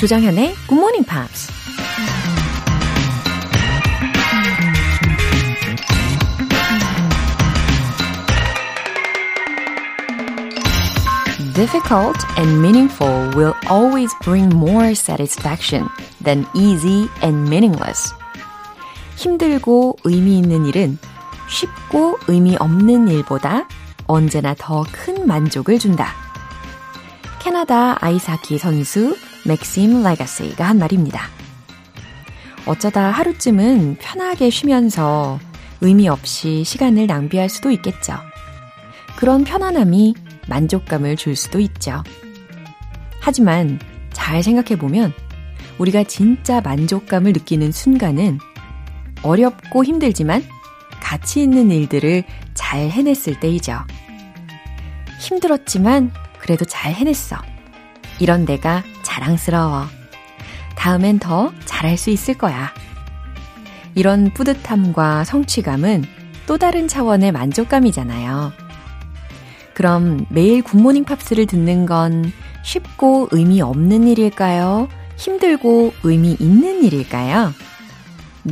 조정현의 Good Morning Pops. Difficult and meaningful will always bring more satisfaction than easy and meaningless. 힘들고 의미 있는 일은 쉽고 의미 없는 일보다 언제나 더 큰 만족을 준다. 캐나다 아이스하키 선수 맥심 레가시가 한 말입니다. 어쩌다 하루쯤은 편하게 쉬면서 의미 없이 시간을 낭비할 수도 있겠죠. 그런 편안함이 만족감을 줄 수도 있죠. 하지만 잘 생각해보면 우리가 진짜 만족감을 느끼는 순간은 어렵고 힘들지만 가치 있는 일들을 잘 해냈을 때이죠. 힘들었지만 그래도 잘 해냈어. 이런 내가 자랑스러워. 다음엔 더 잘할 수 있을 거야. 이런 뿌듯함과 성취감은 또 다른 차원의 만족감이잖아요. 그럼 매일 굿모닝 팝스를 듣는 건 쉽고 의미 없는 일일까요? 힘들고 의미 있는 일일까요?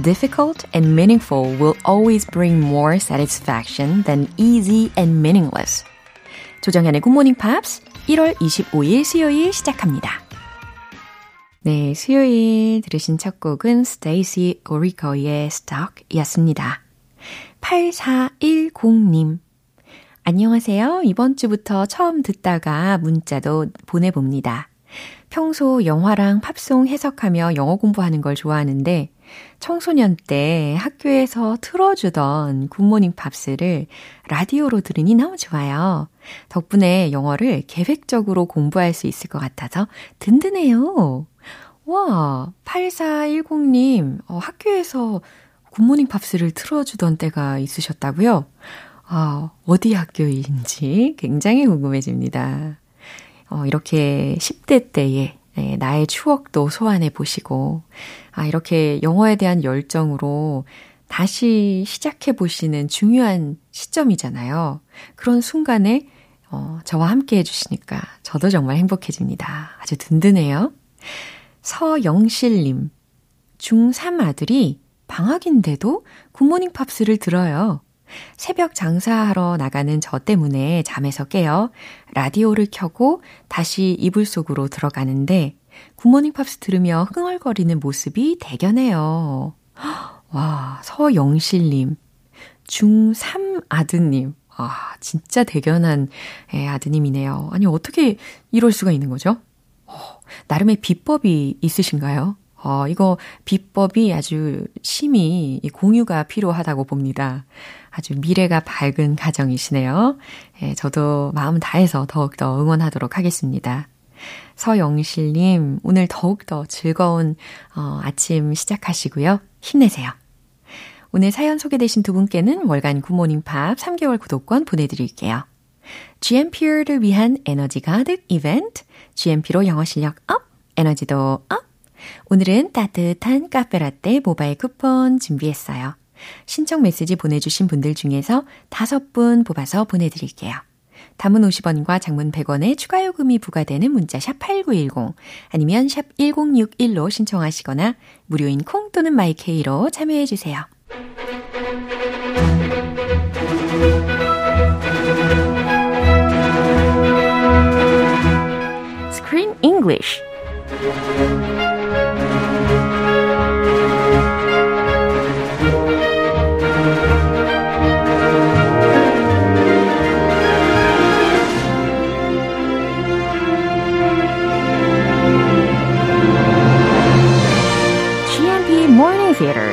Difficult and meaningful will always bring more satisfaction than easy and meaningless. 조정현의 굿모닝 팝스 1월 25일 수요일 시작합니다. 네, 수요일 들으신 첫 곡은 스테이시 오리코의 Stuck이었습니다. 8410님. 안녕하세요. 이번 주부터 처음 듣다가 문자도 보내봅니다. 평소 영화랑 팝송 해석하며 영어 공부하는 걸 좋아하는데 청소년 때 학교에서 틀어주던 굿모닝 팝스를 라디오로 들으니 너무 좋아요. 덕분에 영어를 계획적으로 공부할 수 있을 것 같아서 든든해요. 와, 8410님, 어, 학교에서 굿모닝 팝스를 틀어주던 때가 있으셨다고요? 아, 어디 학교인지 굉장히 궁금해집니다. 어, 이렇게 10대 때에 네, 나의 추억도 소환해 보시고, 아, 이렇게 영어에 대한 열정으로 다시 시작해 보시는 중요한 시점이잖아요. 그런 순간에, 어, 저와 함께 해주시니까 저도 정말 행복해집니다. 아주 든든해요. 서영실님, 중3 아들이 방학인데도 굿모닝 팝스를 들어요. 새벽 장사하러 나가는 저 때문에 잠에서 깨어 라디오를 켜고 다시 이불 속으로 들어가는데 굿모닝 팝스 들으며 흥얼거리는 모습이 대견해요. 와, 서영실님. 중3 아드님. 아, 진짜 대견한 예, 아드님이네요. 아니, 어떻게 이럴 수가 있는 거죠? 어, 나름의 비법이 있으신가요? 어, 이거 비법이 아주 심히 공유가 필요하다고 봅니다. 아주 미래가 밝은 가정이시네요. 예, 저도 마음 다해서 더욱더 응원하도록 하겠습니다. 서영실님, 오늘 더욱더 즐거운 어, 아침 시작하시고요. 힘내세요. 오늘 사연 소개되신 두 분께는 월간 굿모닝 팝 3개월 구독권 보내드릴게요. GMP를 위한 에너지 가득 이벤트, GMP로 영어 실력 up, 에너지도 up! 오늘은 따뜻한 카페라떼 모바일 쿠폰 준비했어요. 신청 메시지 보내주신 분들 중에서 다섯 분 뽑아서 보내드릴게요. 담은 50원과 장문 100원의 추가 요금이 부과되는 문자 샵 8910 아니면 샵 1061로 신청하시거나 무료인 콩 또는 마이케이로 참여해 주세요. Screen English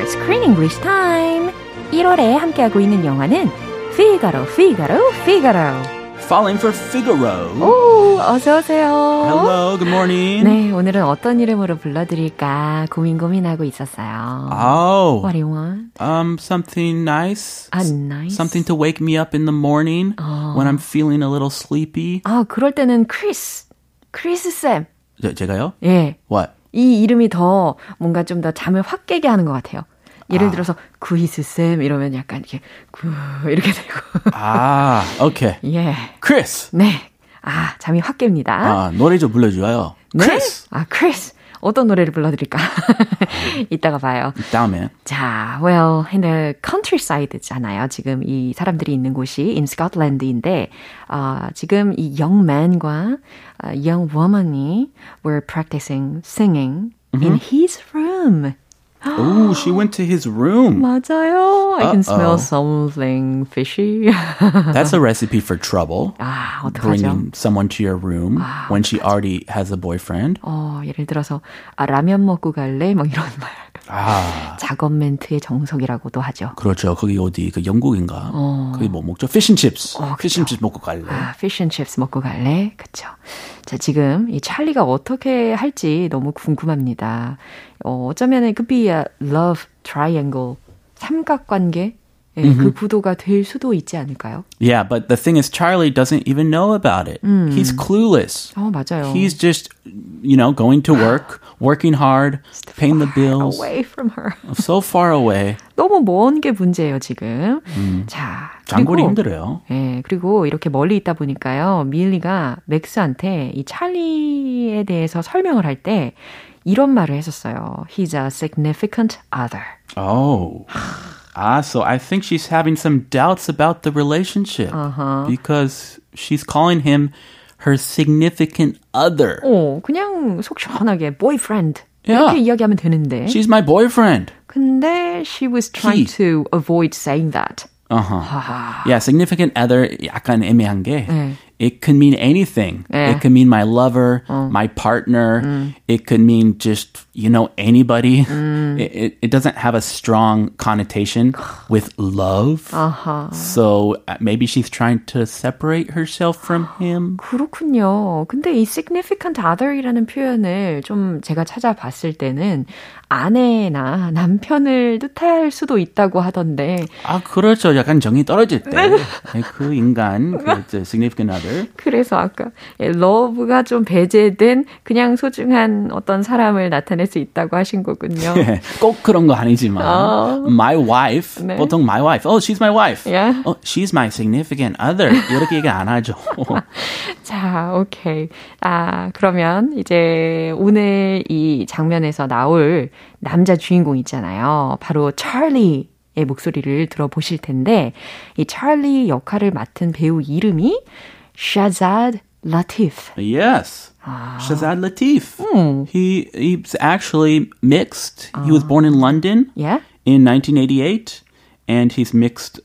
Screen English Time. 1월에 함께하고 있는 영화는 Figaro, Figaro, Figaro. Falling for Figaro. 오, 어서 오세요. Hello, good morning. 네, 오늘은 어떤 이름으로 불러드릴까 고민 고민하고 있었어요. Oh. What do you want? Um, something nice. 아, nice. Something to wake me up in the morning when I'm feeling a little sleepy. 아, 그럴 때는 크리스, 크리스 쌤. 제, 제가요? 예. What? 이 이름이 더 뭔가 좀 더 잠을 확 깨게 하는 것 같아요. 예를 들어서 구이스 쌤 이러면 약간 이렇게 구 이렇게 되고. 아, 오케이. 예. Chris. 네. 아, 잠이 확 깹니다. 아, 노래 좀 불러줘요. 네? Chris. 아, 크리스. 어떤 노래를 불러드릴까? 이따가 봐요. 다음에. 자, well, in the countryside잖아요. 지금 이 사람들이 있는 곳이 in Scotland인데, 어, 지금 이 young man과 uh, young woman이 were practicing singing mm-hmm. in his room. Oh, she went to his room. 맞아요. I can smell something fishy. That's a recipe for trouble. 아, 어떡하죠? Bringing someone to your room 아, when she already has a boyfriend. 어, 예를 들어서 아, 라면 먹고 갈래? 뭐 이런 말. 아. 작업 멘트의 정석이라고도 하죠. 그렇죠. 거기 어디 그 영국인가? 어. 거기 뭐 먹죠? 피쉬칩스. 어, 피쉬칩스 먹고 갈래? 아, 피쉬칩스 먹고 갈래? 그렇죠. 자, 지금 이 찰리가 어떻게 할지 너무 궁금합니다. 어, 어쩌면 it could be a love triangle. 삼각관계 예, mm-hmm. 그 구도가 될 수도 있지 않을까요? Yeah, but the thing is Charlie doesn't even know about it. 음. He's clueless. 어, 맞아요. He's just, you know, going to work, working hard, paying the bills. away from her. so far away. 너무 먼 게 문제예요, 지금. 음. 자, 장거리 힘들어요. 예, 그리고 이렇게 멀리 있다 보니까요. 밀리가 맥스한테 이 찰리에 대해서 설명을 할 때 이런 말을 했었어요. He's a significant other. Oh. Ah, so I think she's having some doubts about the relationship uh-huh. because she's calling him her significant other. 어, 그냥 속 시원하게 boyfriend 이렇게 yeah. 이야기하면 되는데. She's my boyfriend. 근데 she was trying he. to avoid saying that. Uh-huh. yeah, significant other 약간 애매한 게 네. It could mean anything. 네. It could mean my lover, 어. my partner. 음. It could mean just, you know, anybody. 음. It, it, it, doesn't have a strong connotation with love. Uh-huh. So maybe she's trying to separate herself from him. 그렇군요. 근데 이 significant other이라는 표현을 좀 제가 찾아봤을 때는 아내나 남편을 뜻할 수도 있다고 하던데. 아, 그렇죠. 약간 정이 떨어질 때. 그 인간, 그 significant other. 그래서 아까 love가 좀 배제된 그냥 소중한 어떤 사람을 나타낼 수 있다고 하신 거군요. 예, 꼭 그런 거 아니지만. 어. My wife. 네. 보통 my wife. Oh, she's my wife. Yeah. Oh, she's my significant other. 이렇게 얘기 안 하죠. 자, 오케이. 아, 그러면 이제 오늘 이 장면에서 나올 남자 주인공 있잖아요. 바로 찰리 의 목소리를 들어보실 텐데 이 찰리 역할을 맡은 배우 이름이 Shazad Latif. Yes. 아. Shazad Latif. 음. He he's actually mixed. 아. He was born in London yeah? in 1988 and he's mixed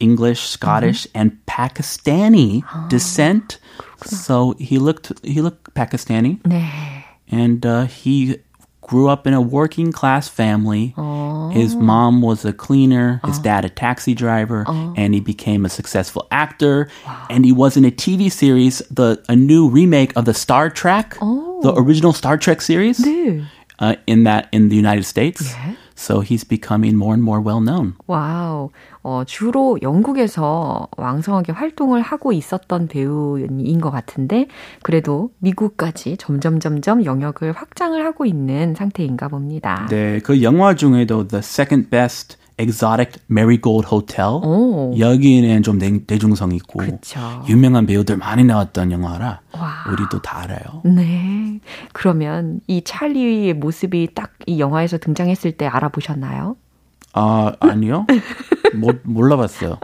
English, Scottish mm-hmm. and Pakistani 아. descent. 그렇구나. So he looked he looked Pakistani. 네. And uh, he grew up in a working class family. Oh. His mom was a cleaner, his oh. dad a taxi driver, oh. and he became a successful actor. Wow. And he was in a TV series, the a new remake of the Star Trek, the original Star Trek series. 네. Uh, in that in the United States. Yeah. So he's becoming more and more well known. 와우. 어, 주로 영국에서 왕성하게 활동을 하고 있었던 배우인 것 같은데 그래도 미국까지 점점 점점 영역을 확장을 하고 있는 상태인가 봅니다. 네, 그 영화 중에도 The Second Best Exotic Marigold Hotel 오. 여기는 좀 대, 중성 있고 그쵸. 유명한 배우들 많이 나왔던 영화라 와. 우리도 다 알아요. 네. 그러면 이 찰리의 모습이 딱 이 영화에서 등장했을 때 알아보셨나요? 아 아니요. 못 몰라봤어요.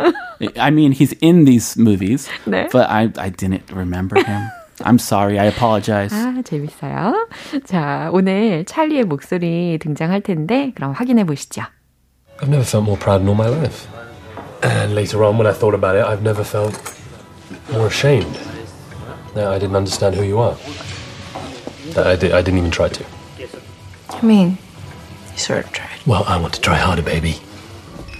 I mean, he's in these movies, 네. but I I didn't remember him. I'm sorry. I apologize. 아, 재밌어요. 자, 오늘 찰리의 목소리 등장할 텐데 그럼 확인해 보시죠. I've never felt more proud in all my life. And later on, when I thought about it, I've never felt more ashamed that I didn't understand who you are. That I, did, I didn't even try to. I mean, you sort of tried. Well, I want to try harder, baby.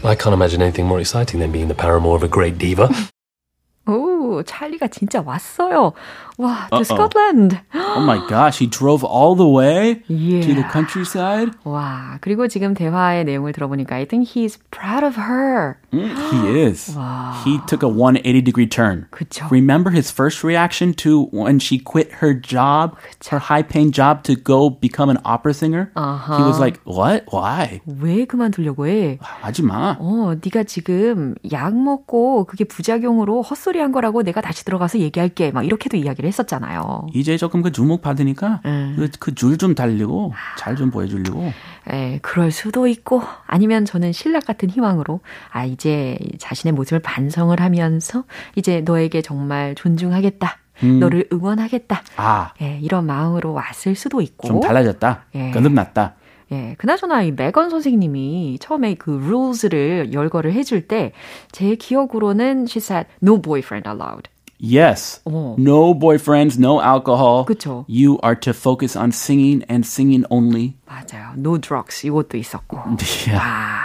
I can't imagine anything more exciting than being the paramour of a great diva. 오, 찰리가 진짜 왔어요. 와, to Uh-oh. Scotland. oh my gosh, he drove all the way yeah. to the countryside. 와, 그리고 지금 대화의 내용을 들어보니까 I think he's proud of her. Mm, he is. 와. He took a 180 degree turn. 그쵸. Remember his first reaction to when she quit her job, 그쵸. her high paying job to go become an opera singer? Uh-huh. He was like, "What? Why?" 왜 그만두려고 해? 하지 마. 어, 네가 지금 약 먹고 그게 부작용으로 헛소리 한 거라고 내가 다시 들어가서 얘기할게. 막 이렇게도 이야기를 했었잖아요. 이제 조금 그 주목 받으니까 음. 그줄 좀 달리고 잘 좀 보여주려고. 예, 그럴 수도 있고 아니면 저는 신락 같은 희망으로 아 이제 자신의 모습을 반성을 하면서 이제 너에게 정말 존중하겠다. 음. 너를 응원하겠다. 아. 예, 이런 마음으로 왔을 수도 있고. 좀 달라졌다. 예. 거듭났다. 예, 그나저나 이 메건 선생님이 처음에 그 rules를 열거를 해줄 때 제 기억으로는 she said no boyfriend allowed. Yes. 어. No boyfriends, no alcohol. 그쵸. You are to focus on singing and singing only. 맞아요. No drugs 이것도 있었고. Yeah. 와.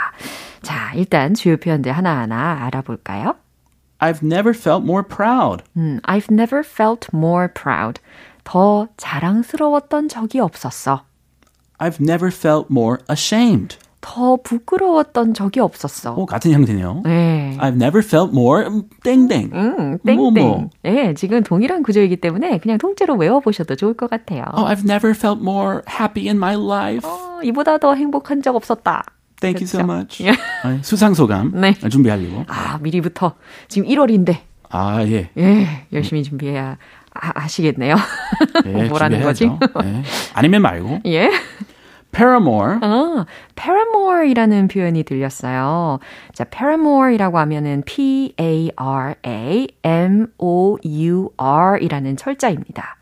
자, 일단 주요 표현들 하나하나 알아볼까요? I've never felt more proud. 음, I've never felt more proud. 더 자랑스러웠던 적이 없었어. I've never felt more ashamed. 더 부끄러웠던 적이 없었어. 어, 같은 형태네요. 네. I've never felt more 땡땡. 음, 땡땡. 뭐, 뭐. 네, 지금 동일한 구조이기 때문에 그냥 통째로 외워보셔도 좋을 것 같아요. Oh, I've never felt more happy in my life. 어, 이보다 더 행복한 적 없었다. Thank 그렇죠? you so much. 수상 소감 네. 준비하려고. 아, 미리부터 지금 1월인데. 아, 예. 예, 열심히 준비해야 하, 시겠네요 예, 뭐라는 거지? 예. 아니면 말고. 예. paramour. 아, paramour이라는 표현이 들렸어요. 자, paramour이라고 하면은 P-A-R-A-M-O-U-R이라는 철자입니다.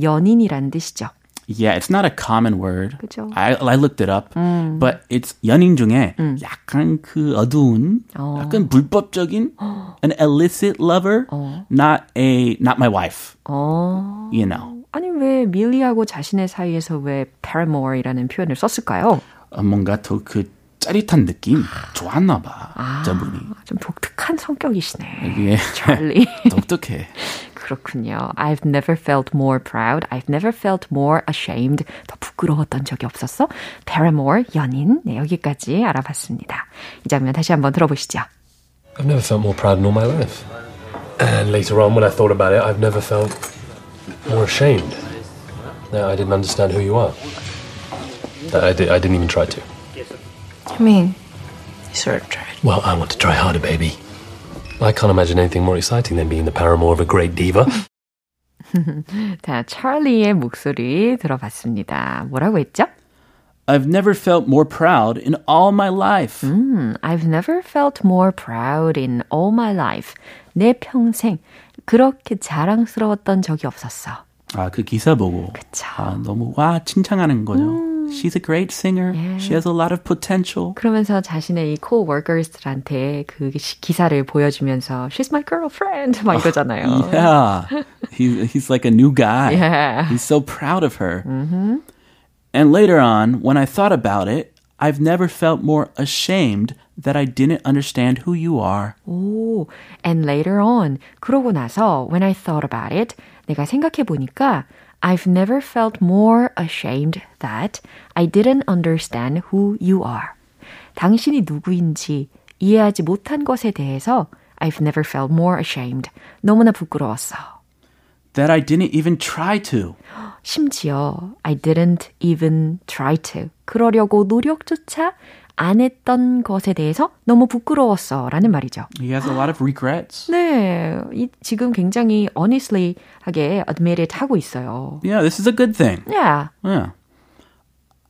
연인이라는 뜻이죠. Yeah, it's not a common word. 그죠? I, I looked it up, 음. but it's 연인 중에 음. 약간 그 어두운, 어. 약간 불법적인 an illicit lover, 어. not a not my wife. 어. You know. 아니 왜 밀리하고 자신의 사이에서 왜 paramore이라는 표현을 썼을까요? 어, 뭔가 더그 짜릿한 느낌 좋았나 봐. 아, 저분이. 좀 독특한 성격이시네. 이게 찰리. 독특해. 그렇군요. I've never felt more proud. I've never felt more ashamed. 더 부끄러웠던 적이 없었어. Paramore 연인. 네, 여기까지 알아봤습니다. 이 장면 다시 한번 들어보시죠. I've never felt more proud in all my life. And later on, when I thought about it, I've never felt more ashamed that I didn't understand who you are. That I, did, I didn't even try to. I mean, you sort of tried. Well, I want to try harder, baby. I can't imagine anything more exciting than being the paramour of a great diva. 자, 찰리의 목소리 들어봤습니다. 뭐라고 했죠? I've never felt more proud in all my life. 음, I've never felt more proud in all my life. 내 평생 그렇게 자랑스러웠던 적이 없었어. 아, 그 기사 보고. 그쵸. 아, 너무 와 칭찬하는 거죠. 음. She's a great singer. Yeah. She has a lot of potential. 그러면서 자신의 이 co-workers들한테 그 기사를 보여주면서 She's my girlfriend 막 이러잖아요. yeah. He, he's like a new guy. Yeah. He's so proud of her. Mm-hmm. And later on, when I thought about it, I've never felt more ashamed that I didn't understand who you are. 오, and later on, 그러고 나서 when I thought about it, 내가 생각해 보니까 I've never felt more ashamed that I didn't understand who you are. 당신이 누구인지 이해하지 못한 것에 대해서 I've never felt more ashamed. 너무나 부끄러웠어. That I didn't even try to. 심지어 I didn't even try to. 그러려고 노력조차 안 했던 것에 대해서 너무 부끄러웠어 라는 말이죠. He has a lot of regrets. 네. 이, 지금 굉장히 honestly 하게 admitted 하고 있어요. Yeah, this is a good thing. Yeah. Yeah.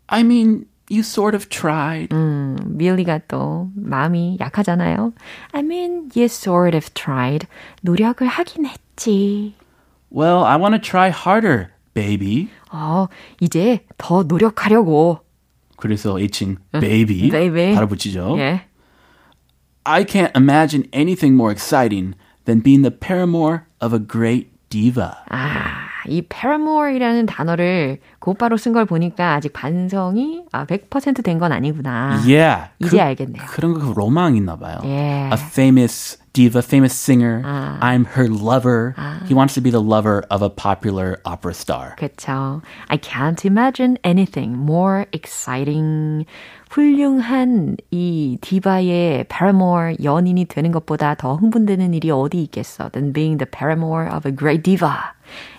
I mean, you sort of tried. 음, 밀리가 또 마음이 약하잖아요. I mean, you sort of tried. 노력을 하긴 했지. Well, I want to try harder, baby. 어, 이제 더 노력하려고. 그래서 애칭 baby, baby. 바로 붙이죠. 예. I can't imagine anything more exciting than being the paramour of a great diva. 아, 이 paramour이라는 단어를 곧바로 쓴 걸 보니까 아직 반성이 아, 100%된 건 아니구나. Yeah. 이제 그, 알겠네요. 그런 거 로망 있나 봐요. Yeah. A famous diva, famous singer. 아. I'm her lover. 아. He wants to be the lover of a popular opera star. 그렇죠. I can't imagine anything more exciting. 훌륭한 이 디바의 paramour 연인이 되는 것보다 더 흥분되는 일이 어디 있겠어? Than being the paramour of a great diva.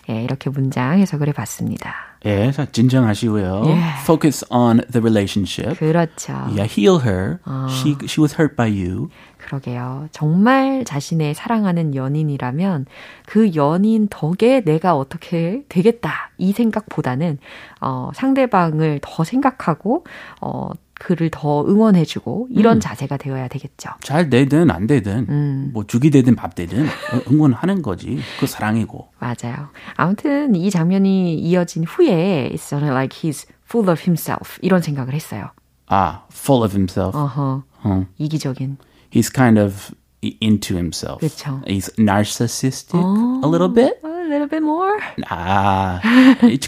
예, 이렇게 문장 해석을 해봤습니다. 예, 자, 진정하시고요. Yeah. Focus on the relationship. 그렇죠. Yeah, heal her. 어. She, she was hurt by you. 그러게요. 정말 자신의 사랑하는 연인이라면 그 연인 덕에 내가 어떻게 되겠다. 이 생각보다는, 어, 상대방을 더 생각하고, 어, 그를 더 응원해주고 이런 음. 자세가 되어야 되겠죠. 잘 되든 안 되든 음. 뭐 죽이 되든 밥 되든 응원하는 거지. 그 사랑이고. 맞아요. 아무튼 이 장면이 이어진 후에 it's sort of like he's full of himself 이런 생각을 했어요. 아, full of himself. 어허. 어. 이기적인. He's kind of into himself. 그렇죠. He's narcissistic 어, a little bit. A little bit more. 아,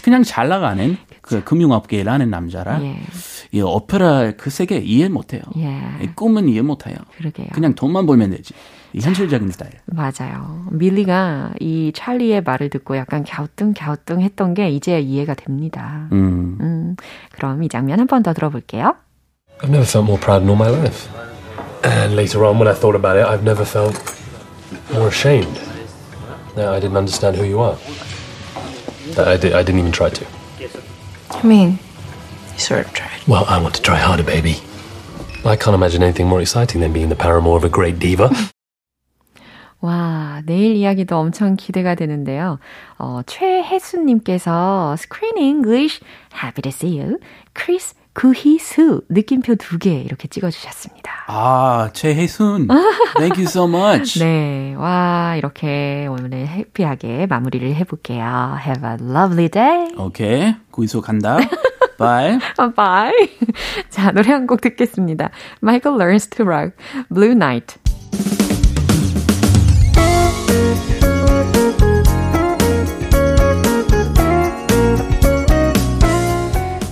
그냥 잘 나가는 그 금융업계에 일하는 남자라. 예. 이 오페라 그 세계 이해 못해요. 예. 꿈은 이해 못해요. 그러게요. 그냥 돈만 벌면 되지. 이 현실적인 스타일. 맞아요. 밀리가 이 찰리의 말을 듣고 약간 갸우뚱 갸우뚱 했던 게 이제 이해가 됩니다. 음. 음. 그럼 이 장면 한 번 더 들어볼게요. I've never felt more proud in all my life. And later on, when I thought about it, I've never felt more ashamed that I didn't understand who you are. That I, did, I didn't even try to. I mean, sort of tried. Well, I want to try harder, baby. I can't imagine anything more exciting than being the paramour of a great diva. 와, 내일 이야기도 엄청 기대가 되는데요. 어, 최혜수님께서 Screen English, happy to see you. 크 구희수 느낌표 두 개 이렇게 찍어주셨습니다. 아, 최혜순. Thank you so much. 네, 와 이렇게 오늘 해피하게 마무리를 해볼게요. Have a lovely day. 오케이, 구희수 간다. Bye. Bye. 자, 노래 한 곡 듣겠습니다. Michael Learns to Rock, Blue Night.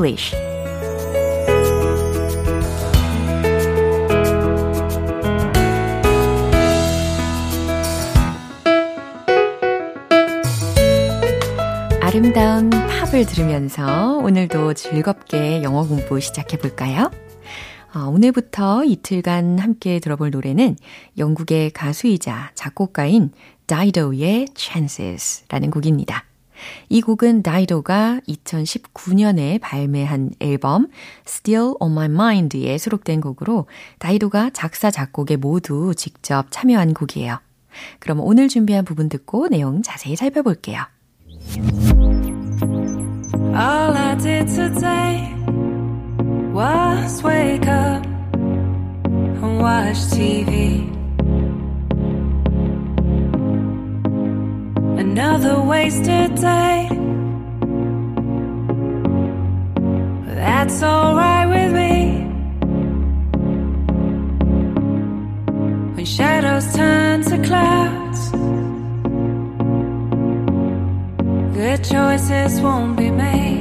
English. 아름다운 팝을 들으면서 오늘도 즐겁게 영어 공부 시작해 볼까요? 어, 오늘부터 이틀간 함께 들어볼 노래는 영국의 가수이자 작곡가인 다이도의 Chances라는 곡입니다. 이 곡은 다이도가 2019년에 발매한 앨범 Still on My Mind에 수록된 곡으로 다이도가 작사, 작곡에 모두 직접 참여한 곡이에요. 그럼 오늘 준비한 부분 듣고 내용 자세히 살펴볼게요. All I did today was wake up and watch TV. Another wasted day. That's alright with me. When shadows turn to clouds, good choices won't be made.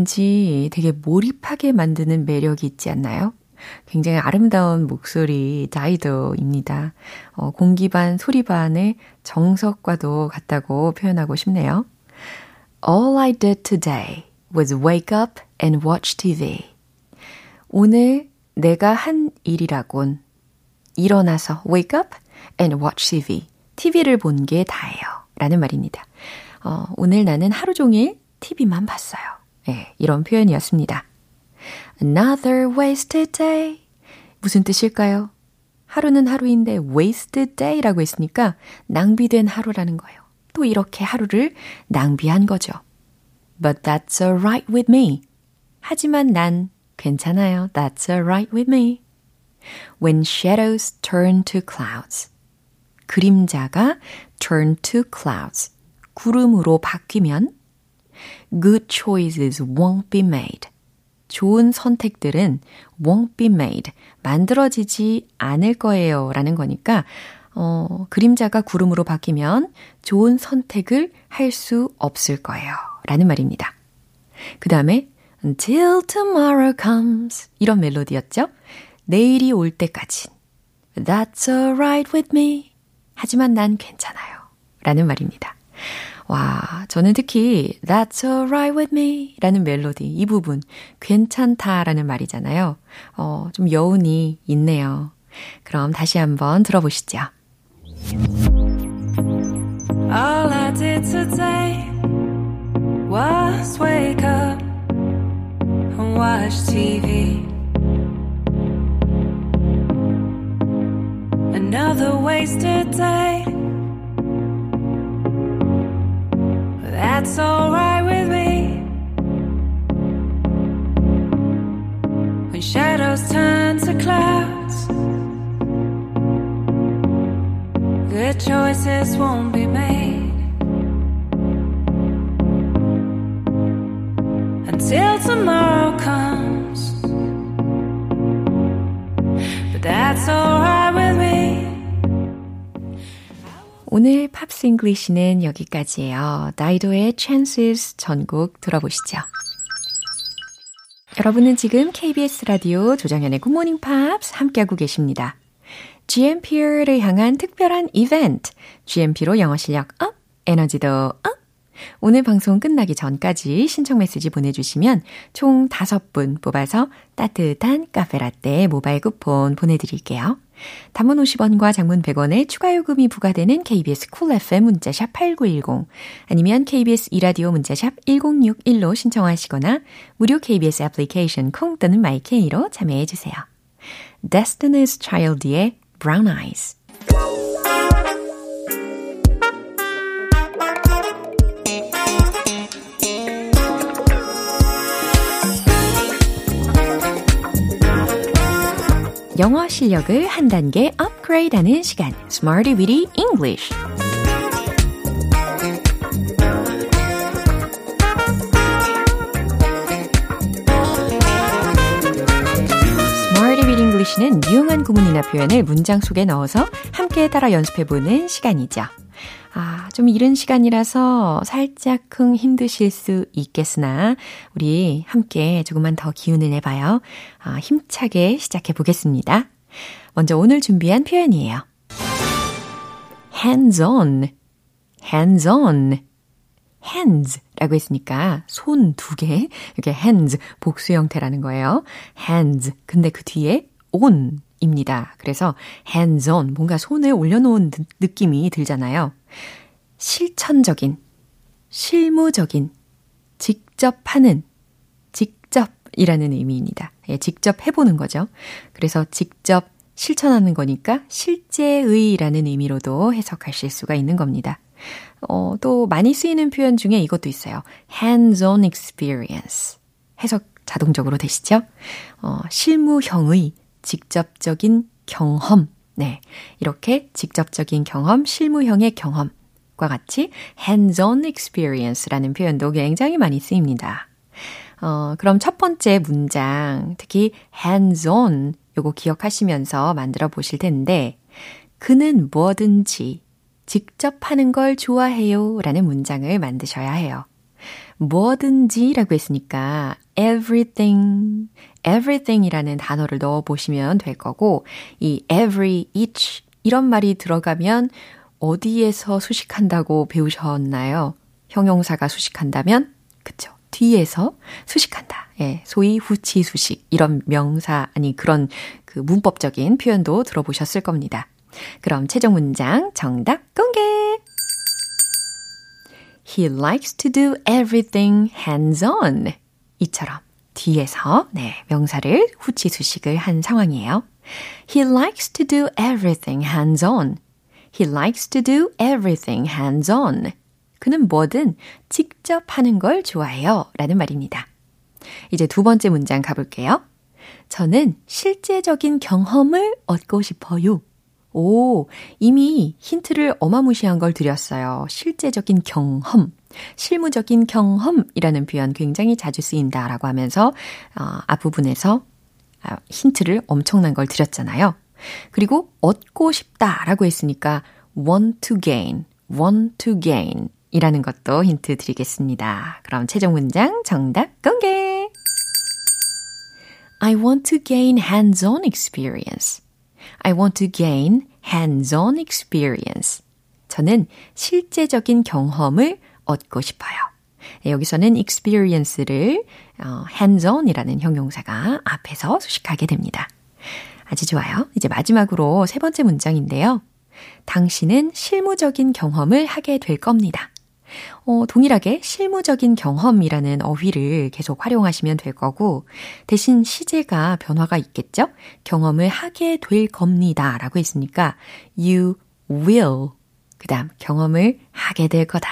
왠지 되게 몰입하게 만드는 매력이 있지 않나요? 굉장히 아름다운 목소리 다이도입니다. 어, 공기 반 소리 반의 정석과도 같다고 표현하고 싶네요. All I did today was wake up and watch TV. 오늘 내가 한 일이라곤 일어나서 wake up and watch TV. TV를 본 게 다예요. 라는 말입니다. 어, 오늘 나는 하루 종일 TV만 봤어요. 네, 이런 표현이었습니다. Another wasted day. 무슨 뜻일까요? 하루는 하루인데 wasted day라고 했으니까 낭비된 하루라는 거예요. 또 이렇게 하루를 낭비한 거죠. But that's alright with me. 하지만 난 괜찮아요. That's alright with me. When shadows turn to clouds. 그림자가 turn to clouds. 구름으로 바뀌면 good choices won't be made. 좋은 선택들은 won't be made. 만들어지지 않을 거예요. 라는 거니까, 어, 그림자가 구름으로 바뀌면 좋은 선택을 할 수 없을 거예요. 라는 말입니다. 그 다음에 until tomorrow comes 이런 멜로디였죠. 내일이 올 때까진 That's alright with me. 하지만 난 괜찮아요. 라는 말입니다. 와, 저는 특히 That's alright with me 라는 멜로디, 이 부분, 괜찮다 라는 말이잖아요. 어, 좀 여운이 있네요. 그럼 다시 한번 들어보시죠. All I did today was wake up and watch TV. Another wasted day. That's alright with me. When shadows turn to clouds, good choices won't be made. 오늘 Pops English는 여기까지예요. 나이도의 Chances 전곡 들어보시죠. 여러분은 지금 KBS 라디오 조정현의 굿모닝 팝스 함께하고 계십니다. GMP를 향한 특별한 이벤트, GMP로 영어 실력 up, 에너지도 up! 오늘 방송 끝나기 전까지 신청 메시지 보내주시면 총 5분 뽑아서 따뜻한 카페라떼 모바일 쿠폰 보내드릴게요. 단문 50원과 장문 100원의 추가 요금이 부과되는 KBS Cool FM 문자샵 8910 아니면 KBS 이라디오 문자샵 1061로 신청하시거나 무료 KBS 애플리케이션 콩 또는 마이케이로 참여해 주세요. Destiny's Child의 Brown Eyes 영어 실력을 한 단계 업그레이드하는 시간, Smarty Weedy English. English는 유용한 구문이나 표현을 문장 속에 넣어서 함께 따라 연습해보는 시간이죠. 아, 좀 이른 시간이라서 살짝쿵 힘드실 수 있겠으나, 우리 함께 조금만 더 기운을 내봐요. 아, 힘차게 시작해 보겠습니다. 먼저 오늘 준비한 표현이에요. hands on, hands on. hands 라고 했으니까 손 두 개, 이렇게 hands 복수 형태라는 거예요. hands. 근데 그 뒤에 on 입니다. 그래서 hands on, 뭔가 손을 올려놓은 느낌이 들잖아요. 실천적인, 실무적인, 직접 하는, 직접이라는 의미입니다. 예, 직접 해보는 거죠. 그래서 직접 실천하는 거니까 실제의라는 의미로도 해석하실 수가 있는 겁니다. 어, 또 많이 쓰이는 표현 중에 이것도 있어요. hands-on experience. 해석 자동적으로 되시죠? 어, 실무형의 직접적인 경험. 네. 이렇게 직접적인 경험, 실무형의 경험 과 같이 hands-on experience라는 표현도 굉장히 많이 쓰입니다. 어, 그럼 첫 번째 문장, 특히 hands-on 요거 기억하시면서 만들어 보실 텐데, 그는 뭐든지 직접 하는 걸 좋아해요 라는 문장을 만드셔야 해요. 뭐든지 라고 했으니까 everything, everything 이라는 단어를 넣어 보시면 될 거고, 이 every, each 이런 말이 들어가면 어디에서 수식한다고 배우셨나요? 형용사가 수식한다면? 그쵸. 뒤에서 수식한다. 예, 소위 후치 수식. 이런 명사, 아니 그런 그 문법적인 표현도 들어보셨을 겁니다. 그럼 최종 문장 정답 공개! He likes to do everything hands on. 이처럼 뒤에서 네, 명사를 후치 수식을 한 상황이에요. He likes to do everything hands on. He likes to do everything hands on. 그는 뭐든 직접 하는 걸 좋아해요. 라는 말입니다. 이제 두 번째 문장 가볼게요. 저는 실제적인 경험을 얻고 싶어요. 오, 이미 힌트를 어마무시한 걸 드렸어요. 실제적인 경험. 실무적인 경험이라는 표현 굉장히 자주 쓰인다라고 하면서 어, 앞부분에서 아, 힌트를 엄청난 걸 드렸잖아요. 그리고 얻고 싶다라고 했으니까 want to gain, want to gain 이라는 것도 힌트 드리겠습니다. 그럼 최종 문장 정답 공개! I want to gain hands-on experience. I want to gain hands-on experience. 저는 실제적인 경험을 얻고 싶어요. 여기서는 experience를 어, hands-on이라는 형용사가 앞에서 수식하게 됩니다. 아주 좋아요. 이제 마지막으로 세 번째 문장인데요. 당신은 실무적인 경험을 하게 될 겁니다. 어, 동일하게 실무적인 경험이라는 어휘를 계속 활용하시면 될 거고, 대신 시제가 변화가 있겠죠? 경험을 하게 될 겁니다. 라고 했으니까, you will. 그 다음, 경험을 하게 될 거다.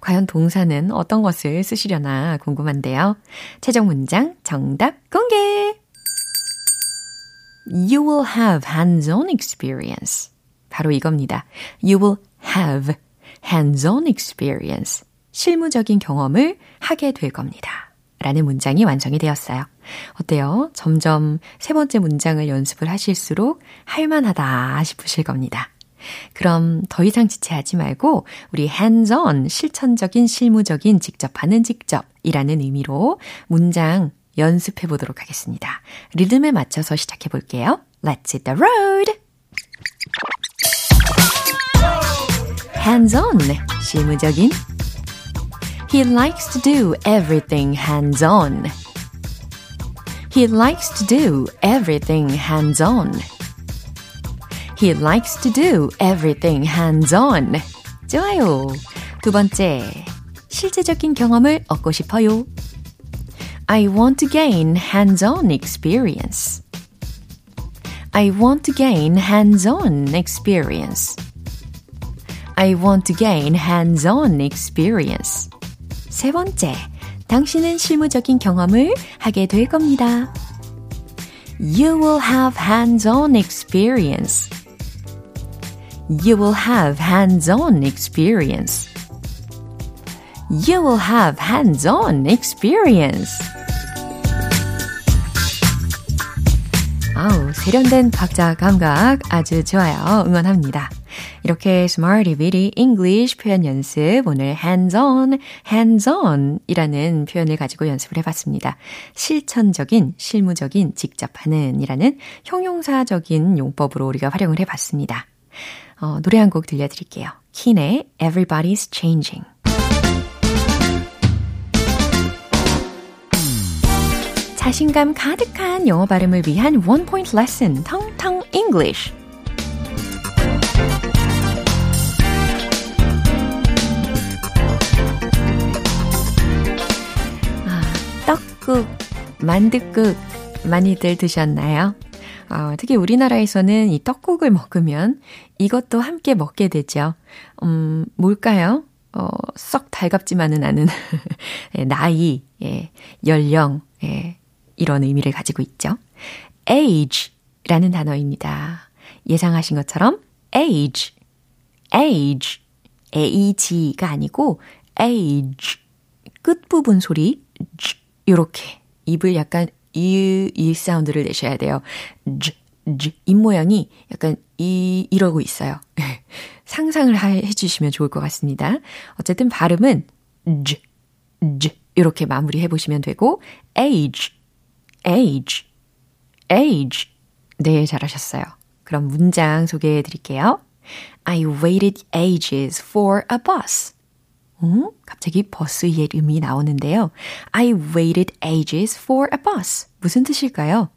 과연 동사는 어떤 것을 쓰시려나 궁금한데요. 최종 문장 정답 공개! You will have hands-on experience. 바로 이겁니다. You will have hands-on experience. 실무적인 경험을 하게 될 겁니다. 라는 문장이 완성이 되었어요. 어때요? 점점 세 번째 문장을 연습을 하실수록 할만하다 싶으실 겁니다. 그럼 더 이상 지체하지 말고 우리 hands-on 실천적인 실무적인 직접 하는 직접이라는 의미로 문장 연습해 보도록 하겠습니다. 리듬에 맞춰서 시작해 볼게요. Let's hit the road! hands-on, 실무적인. He likes to do everything hands-on. He likes to do everything hands-on. He likes to do everything hands-on. 좋아요. 두 번째, 실제적인 경험을 얻고 싶어요. I want to gain hands-on experience. I want to gain hands-on experience. I want to gain hands-on experience. 세 번째, 당신은 실무적인 경험을 하게 될 겁니다. You will have hands-on experience. You will have hands-on experience. You will have hands-on experience. 아우, 세련된 박자 감각 아주 좋아요. 응원합니다. 이렇게 Smarty Bitty English 표현 연습 오늘 hands-on, hands-on 이라는 표현을 가지고 연습을 해봤습니다. 실천적인, 실무적인, 직접 하는 이라는 형용사적인 용법으로 우리가 활용을 해봤습니다. 어, 노래 한 곡 들려드릴게요. 킨의 Everybody's Changing. 자신감 가득한 영어 발음을 위한 원 포인트 레슨, 텅텅 English. 떡국, 만둣국 많이들 드셨나요? 어, 특히 우리나라에서는 이 떡국을 먹으면 이것도 함께 먹게 되죠. 음, 뭘까요? 어, 썩 달갑지만은 않은 예, 나이, 예, 연령, 예, 이런 의미를 가지고 있죠. age라는 단어입니다. 예상하신 것처럼 age, age, age가 아니고 age 끝부분 소리 요렇게 입을 약간 이, 이 사운드를 내셔야 돼요. j, j, 입 모양이 약간 이, 이러고 있어요. 상상을 해 주시면 좋을 것 같습니다. 어쨌든 발음은 j, j, 이렇게 마무리 해 보시면 되고, age, age, age. 네, 잘하셨어요. 그럼 문장 소개해 드릴게요. I waited ages for a bus. 음? 갑자기 버스의 이름이 나오는데요. I waited ages for a bus. 무슨 뜻일까요?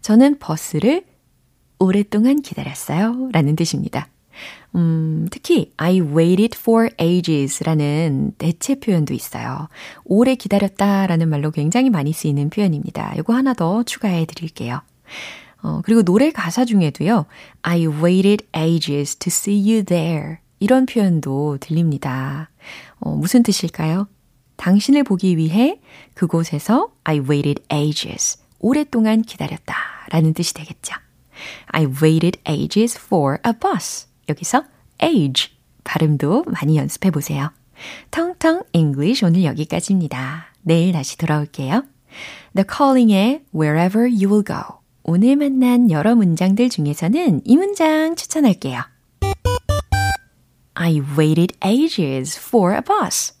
저는 버스를 오랫동안 기다렸어요. 라는 뜻입니다. 음, 특히 I waited for ages 라는 대체 표현도 있어요. 오래 기다렸다 라는 말로 굉장히 많이 쓰이는 표현입니다. 이거 하나 더 추가해 드릴게요. 어, 그리고 노래 가사 중에도요. I waited ages to see you there. 이런 표현도 들립니다. 어, 무슨 뜻일까요? 당신을 보기 위해 그곳에서 I waited ages. 오랫동안 기다렸다. 라는 뜻이 되겠죠. I waited ages for a bus. 여기서 age 발음도 많이 연습해 보세요. 텅텅 English 오늘 여기까지입니다. 내일 다시 돌아올게요. The Calling의 Wherever You Will Go. 오늘 만난 여러 문장들 중에서는 이 문장 추천할게요. I waited ages for a bus.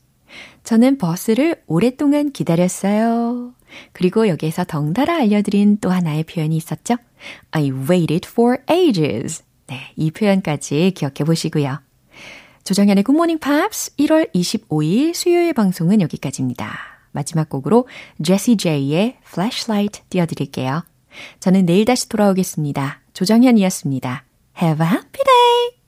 저는 버스를 오랫동안 기다렸어요. 그리고 여기에서 덩달아 알려드린 또 하나의 표현이 있었죠. I waited for ages. 네, 이 표현까지 기억해 보시고요. 조정현의 굿모닝 팝스 1월 25일 수요일 방송은 여기까지입니다. 마지막 곡으로 제시 제이의 Flashlight 띄워드릴게요. 저는 내일 다시 돌아오겠습니다. 조정현이었습니다. Have a happy day!